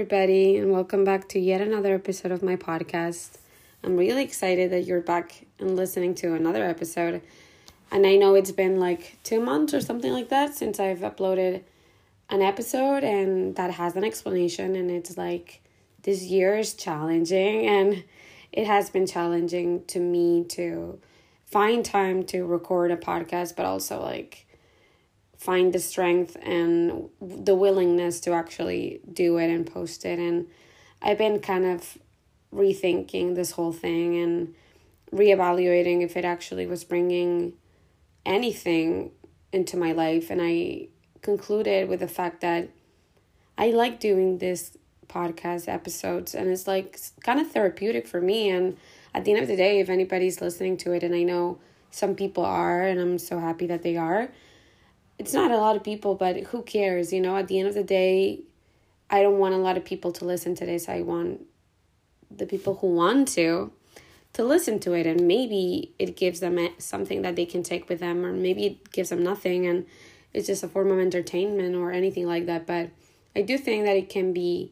everybody, and welcome back to yet another episode of my podcast. I'm really excited that you're back and listening to another episode. And I know it's been like two months or something like that since I've uploaded an episode, and that has an explanation. And it's like this year is challenging, and it has been challenging to me to find time to record a podcast, but also like find the strength and the willingness to actually do it and post it. And I've been kind of rethinking this whole thing and reevaluating if it actually was bringing anything into my life. And I concluded with the fact that I like doing this podcast episodes and it's like kind of therapeutic for me. And at the end of the day, if anybody's listening to it, and I know some people are, and I'm so happy that they are it's not a lot of people, but who cares? You know, at the end of the day, I don't want a lot of people to listen to this. I want the people who want to to listen to it and maybe it gives them something that they can take with them or maybe it gives them nothing and it's just a form of entertainment or anything like that but i do think that it can be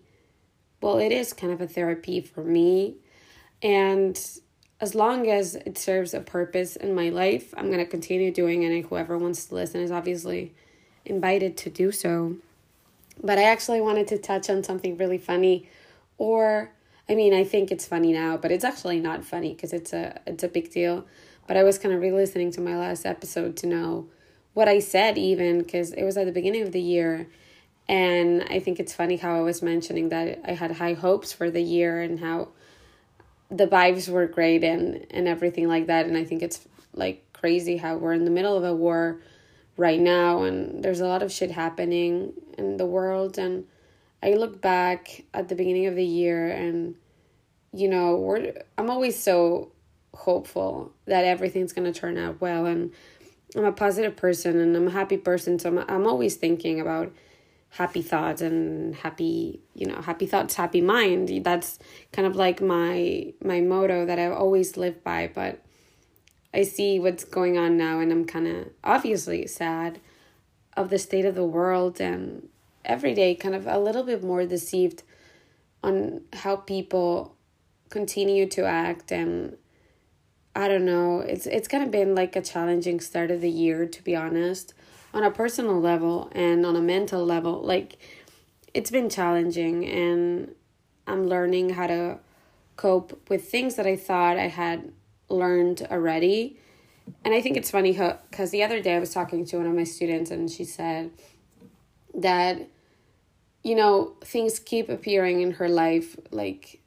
well it is kind of a therapy for me and as long as it serves a purpose in my life, I'm going to continue doing it. And whoever wants to listen is obviously invited to do so. But I actually wanted to touch on something really funny or I mean, I think it's funny now, but it's actually not funny because it's a it's a big deal. But I was kind of re-listening to my last episode to know what I said even because it was at the beginning of the year and I think it's funny how I was mentioning that I had high hopes for the year and how the vibes were great and and everything like that. And i think it's like crazy how we're in the middle of a war right now and there's a lot of shit happening in the world. And i look back at the beginning of the year and you know we're i'm always so hopeful that everything's going to turn out well. And i'm a positive person and i'm a happy person. So i'm, I'm always thinking about happy thoughts and happy you know happy thoughts happy mind. That's kind of like my my motto that i've always lived by but i see what's going on now and i'm kind of obviously sad of the state of the world and every day kind of a little bit more deceived on how people continue to act and i don't know. It's it's kind of been like a challenging start of the year to be honest on a personal level and on a mental level like it's been challenging and i'm learning how to cope with things that i thought i had learned already. And i think it's funny because the other day i was talking to one of my students and she said that you know things keep appearing in her life like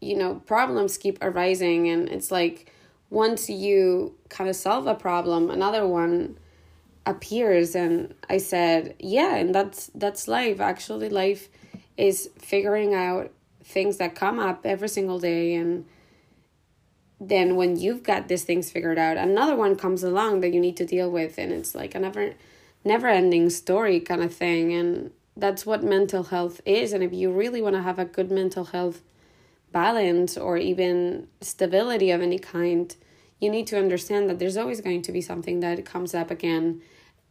you know problems keep arising and it's like once you kind of solve a problem another one appears and i said yeah and that's that's life. Actually life is figuring out things that come up every single day and then when you've got these things figured out another one comes along that you need to deal with and it's like a never never ending story kind of thing. And that's what mental health is. And if you really want to have a good mental health balance or even stability of any kind you need to understand that there's always going to be something that comes up again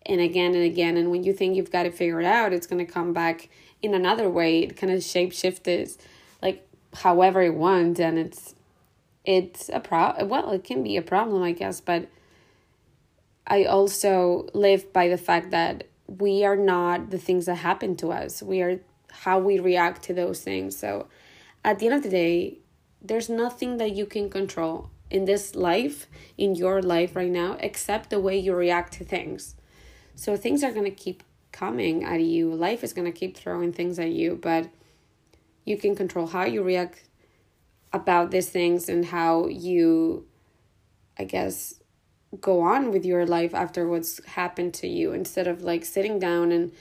and again and again. And when you think you've got it figured out, it's going to come back in another way. It kind of shape shifts like however it wants. And it's, it's a pro, well, it can be a problem, I guess, but I also live by the fact that we are not the things that happen to us. We are how we react to those things. So at the end of the day, there's nothing that you can control in this life, in your life right now, except the way you react to things. So things are going to keep coming at you. Life is going to keep throwing things at you, but you can control how you react about these things and how you, I guess, go on with your life after what's happened to you instead of like sitting down and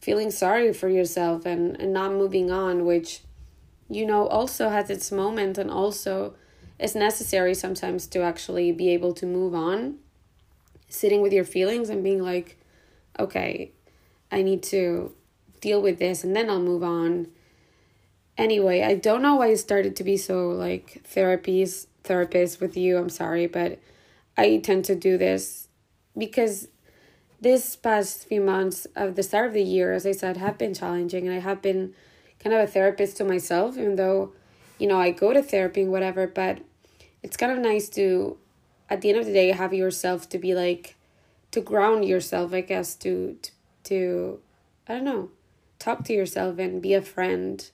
feeling sorry for yourself and, and not moving on, which, you know, also has its moment and also is necessary sometimes to actually be able to move on sitting with your feelings and being like, okay, I need to deal with this and then I'll move on. Anyway, I don't know why I started to be so like therapies therapist with you. I'm sorry, but I tend to do this because this past few months of the start of the year, as I said, have been challenging and I have been kind of a therapist to myself, even though, you know, I go to therapy and whatever, but it's kind of nice to, at the end of the day, have yourself to be like, to ground yourself, I guess, to, to, to I don't know, talk to yourself and be a friend.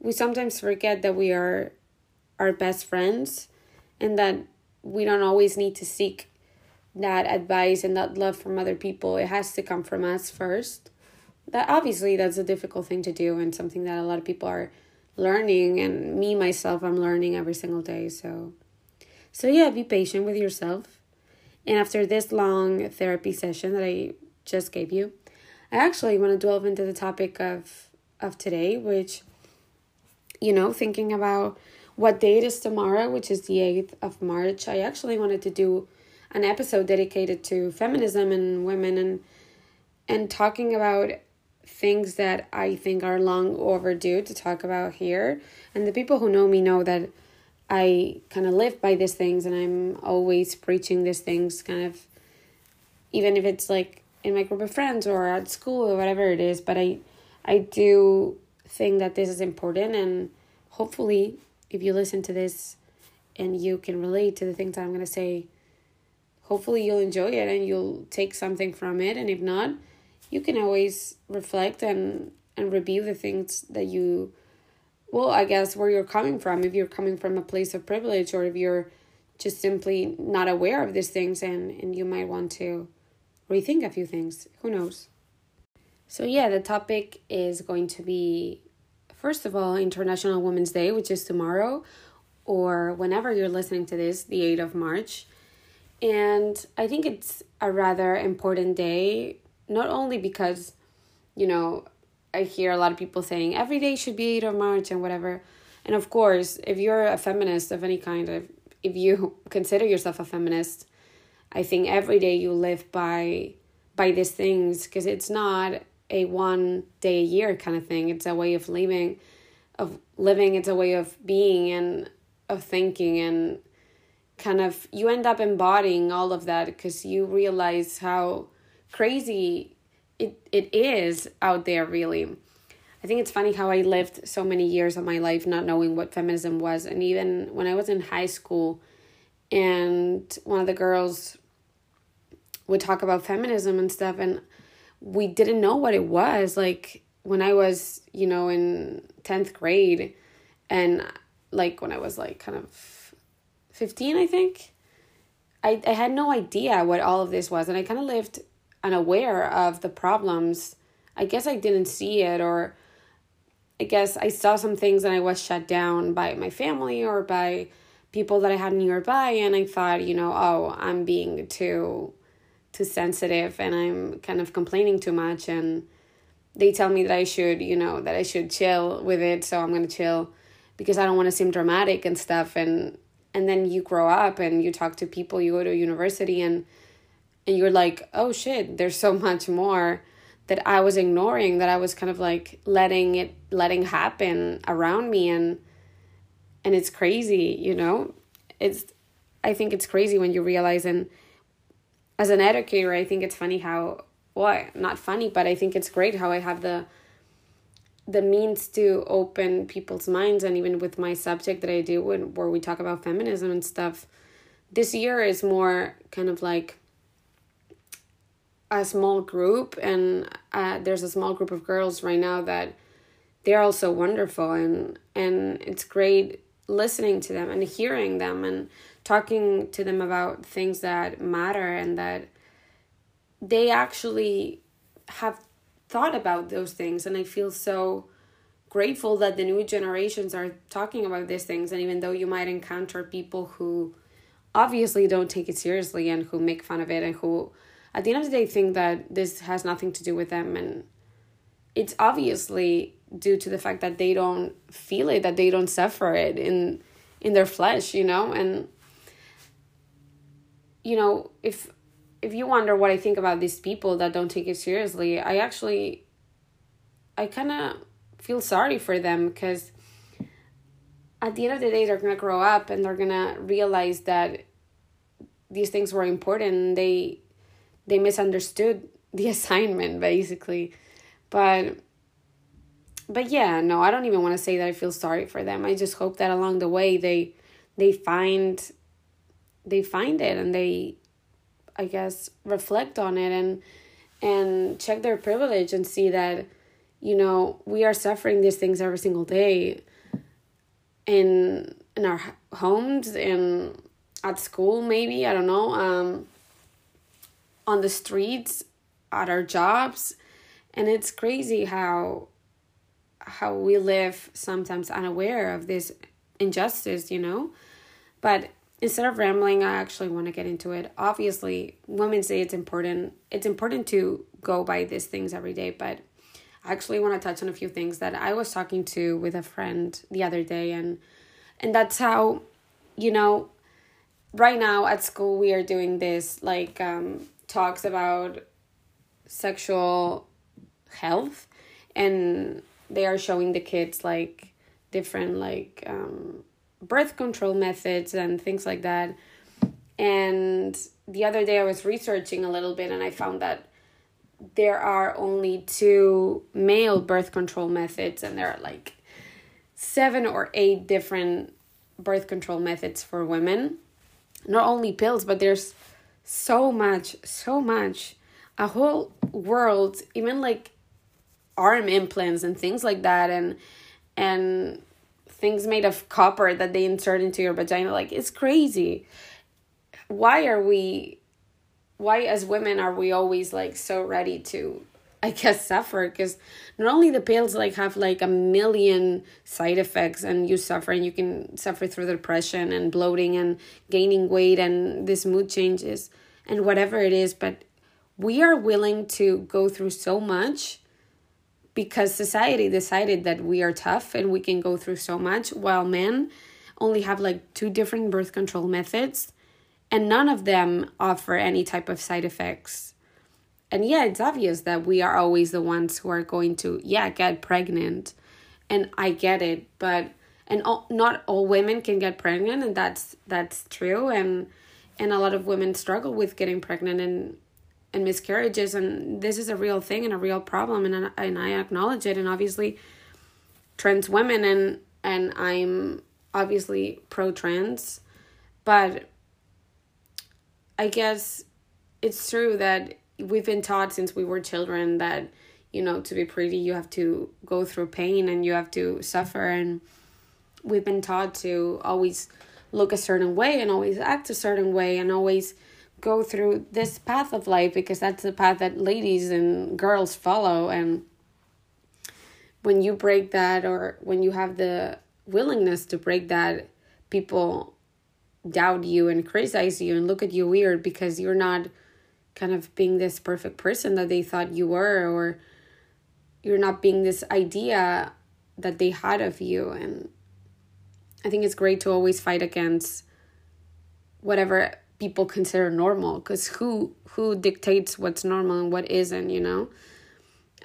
We sometimes forget that we are our best friends and that we don't always need to seek that advice and that love from other people. It has to come from us first. That obviously that's a difficult thing to do and something that a lot of people are learning and me myself I'm learning every single day. So so yeah, be patient with yourself. And after this long therapy session that I just gave you, I actually want to delve into the topic of of today, which you know, thinking about what date is tomorrow, which is the 8th of March. I actually wanted to do an episode dedicated to feminism and women and and talking about things that I think are long overdue to talk about here. And the people who know me know that I kind of live by these things and I'm always preaching these things kind of even if it's like in my group of friends or at school or whatever it is, but I I do think that this is important and hopefully if you listen to this and you can relate to the things I'm going to say hopefully you'll enjoy it and you'll take something from it. And if not you can always reflect and and review the things that you well i guess where you're coming from if you're coming from a place of privilege or if you're just simply not aware of these things and and you might want to rethink a few things. Who knows? So yeah the topic is going to be first of all international women's day which is tomorrow or whenever you're listening to this the 8th of march. And I think it's a rather important day, not only because, you know, I hear a lot of people saying every day should be 8 of March and whatever. And of course, if you're a feminist of any kind, of, if you consider yourself a feminist, I think every day you live by by these things because it's not a one day a year kind of thing. It's a way of living, of living. It's a way of being and of thinking and kind of you end up embodying all of that because you realize how crazy it, it is out there really. I think it's funny how i lived so many years of my life not knowing what feminism was. And even when i was in high school and one of the girls would talk about feminism and stuff and we didn't know what it was. Like when i was you know in 10th grade and like when i was like kind of 15, I think. I, I had no idea what all of this was, and I kind of lived unaware of the problems. I guess I didn't see it, or I guess I saw some things and I was shut down by my family or by people that I had nearby, and I thought, you know, oh, I'm being too too sensitive and I'm kind of complaining too much and they tell me that I should, you know, that I should chill with it, so I'm going to chill because I don't want to seem dramatic and stuff and and then you grow up and you talk to people you go to university and and you're like oh shit there's so much more that i was ignoring that i was kind of like letting it letting happen around me and and it's crazy you know? It's i think it's crazy when you realize and as an educator i think it's funny how well not funny but i think it's great how i have the the means to open people's minds and even with my subject that I do when where we talk about feminism and stuff this year is more kind of like a small group and uh, there's a small group of girls right now that they're also wonderful and and it's great listening to them and hearing them and talking to them about things that matter and that they actually have thought about those things. And I feel so grateful that the new generations are talking about these things. And even though you might encounter people who obviously don't take it seriously and who make fun of it and who at the end of the day think that this has nothing to do with them and it's obviously due to the fact that they don't feel it that they don't suffer it in in their flesh you know and you know if if you wonder what I think about these people that don't take it seriously, I actually, I kind of feel sorry for them because at the end of the day, they're to grow up and they're to realize that these things were important. They, they misunderstood the assignment basically. But but yeah, no, I don't even want to say that I feel sorry for them. I just hope that along the way they they find they find it and they I guess reflect on it and and check their privilege and see that you know we are suffering these things every single day in in our homes in at school maybe i don't know um on the streets at our jobs and it's crazy how how we live sometimes unaware of this injustice you know? But instead of rambling i actually want to get into it. Obviously women say it's important it's important to go by these things every day but i actually want to touch on a few things that i was talking to with a friend the other day and and that's how you know right now at school we are doing this like um talks about sexual health and they are showing the kids like different like um, birth control methods and things like that. And the other day i was researching a little bit and i found that there are only two male birth control methods and there are like seven or eight different birth control methods for women. Not only pills but there's so much so much. A whole world even like arm implants and things like that and and things made of copper that they insert into your vagina like it's crazy. Why are we why as women are we always like so ready to i guess suffer because not only the pills like have like a million side effects and you suffer and you can suffer through depression and bloating and gaining weight and this mood changes and whatever it is but we are willing to go through so much because society decided that we are tough and we can go through so much while men only have like two different birth control methods and none of them offer any type of side effects and yeah it's obvious that we are always the ones who are going to yeah get pregnant. And i get it but and all, not all women can get pregnant and that's that's true. And and a lot of women struggle with getting pregnant and and miscarriages and this is a real thing and a real problem and and I acknowledge it. And obviously trans women and and I'm obviously pro trans but I guess it's true that we've been taught since we were children that you know to be pretty you have to go through pain and you have to suffer. And we've been taught to always look a certain way and always act a certain way and always go through this path of life because that's the path that ladies and girls follow. And when you break that or when you have the willingness to break that people doubt you and criticize you and look at you weird because you're not kind of being this perfect person that they thought you were or you're not being this idea that they had of you. And i think it's great to always fight against whatever people consider normal because who who dictates what's normal and what isn't you know?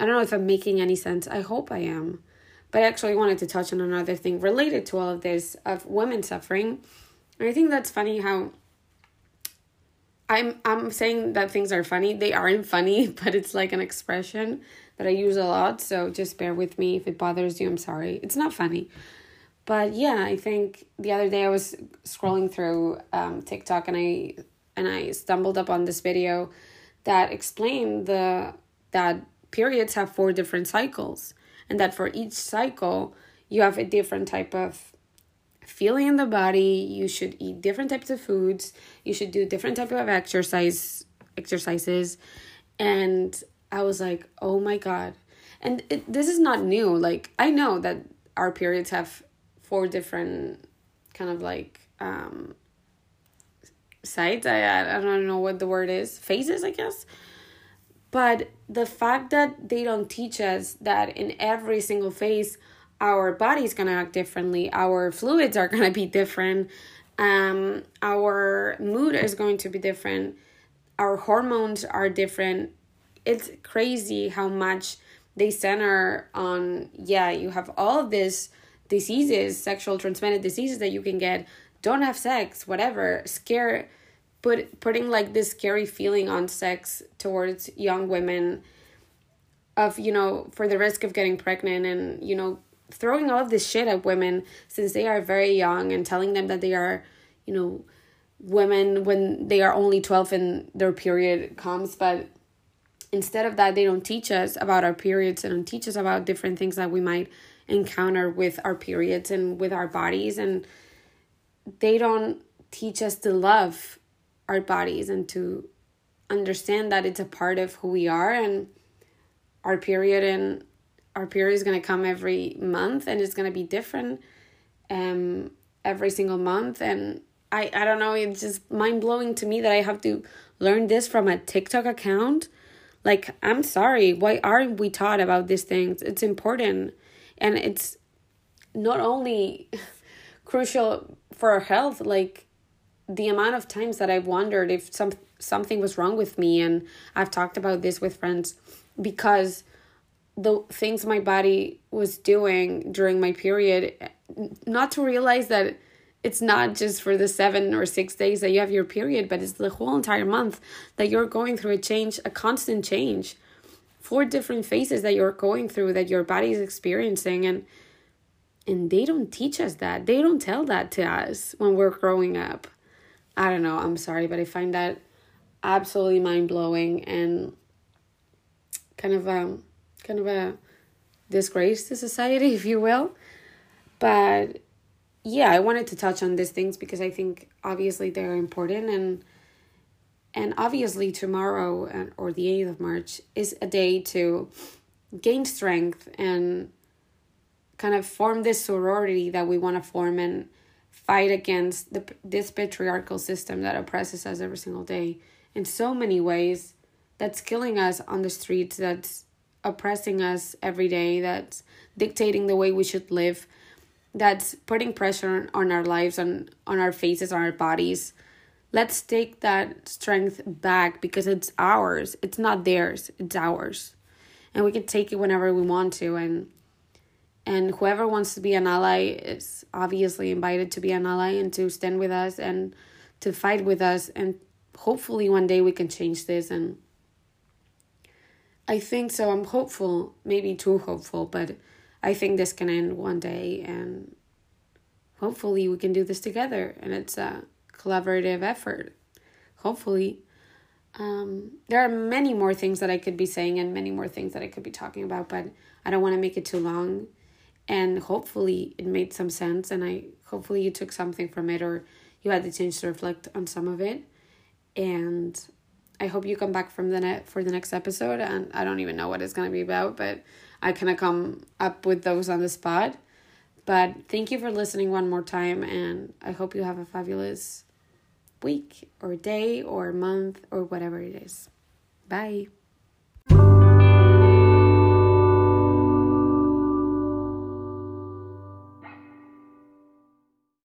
I don't know if i'm making any sense. I hope i am. But i actually wanted to touch on another thing related to all of this of women suffering. And i think that's funny how i'm i'm saying that things are funny. They aren't funny but it's like an expression that i use a lot. So just bear with me if it bothers you. I'm sorry. It's not funny. But yeah, I think the other day I was scrolling through um, TikTok and I and I stumbled up on this video that explained the that periods have four different cycles and that for each cycle you have a different type of feeling in the body you should eat different types of foods you should do different type of exercise exercises. And i was like oh my god. And it, this is not new. Like i know that our periods have four different kind of like um sides. I i don't know what the word is. Phases i guess. But the fact that they don't teach us that in every single phase our body's gonna act differently our fluids are gonna be different um our mood is going to be different our hormones are different. It's crazy how much they center on yeah you have all of this diseases, sexual transmitted diseases that you can get, don't have sex, whatever, scare put putting like this scary feeling on sex towards young women of you know for the risk of getting pregnant and you know throwing all of this shit at women since they are very young and telling them that they are you know women when they are only 12 and their period comes. But instead of that they don't teach us about our periods. And don't teach us about different things that we might encounter with our periods and with our bodies. And they don't teach us to love our bodies and to understand that it's a part of who we are and our period and our period is going to come every month and it's going to be different um every single month and I, I don't know, it's just mind blowing to me that I have to learn this from a TikTok account. Like, I'm sorry, why aren't we taught about these things? It's important. And it's not only crucial for our health, like the amount of times that I've wondered if some something was wrong with me and I've talked about this with friends because the things my body was doing during my period not to realize that it's not just for the seven or six days that you have your period, but it's the whole entire month that you're going through a change, a constant change. Four different phases that you're going through that your body is experiencing and and they don't teach us that. They don't tell that to us when we're growing up. I don't know, I'm sorry, but I find that absolutely mind blowing and kind of a kind of a disgrace to society, if you will. But yeah, I wanted to touch on these things because I think obviously they're important and and obviously tomorrow uh, or the 8th of March is a day to gain strength and kind of form this sorority that we want to form and fight against the this patriarchal system that oppresses us every single day in so many ways that's killing us on the streets that's oppressing us every day that's dictating the way we should live that's putting pressure on our lives on on our faces on our bodies let's take that strength back because it's ours. It's not theirs. It's ours. And we can take it whenever we want to and and whoever wants to be an ally is obviously invited to be an ally and to stand with us and to fight with us and hopefully one day we can change this and i think so i'm hopeful maybe too hopeful but I think this can end one day and hopefully we can do this together and it's a collaborative effort. Hopefully. Um, there are many more things that I could be saying and many more things that I could be talking about, but I don't want to make it too long. And hopefully it made some sense and I hopefully you took something from it or you had the chance to reflect on some of it. And I hope you come back from the net for the next episode and I don't even know what it's gonna be about, but I kind of come up with those on the spot. But thank you for listening one more time, and I hope you have a fabulous week or day or month or whatever it is. Bye.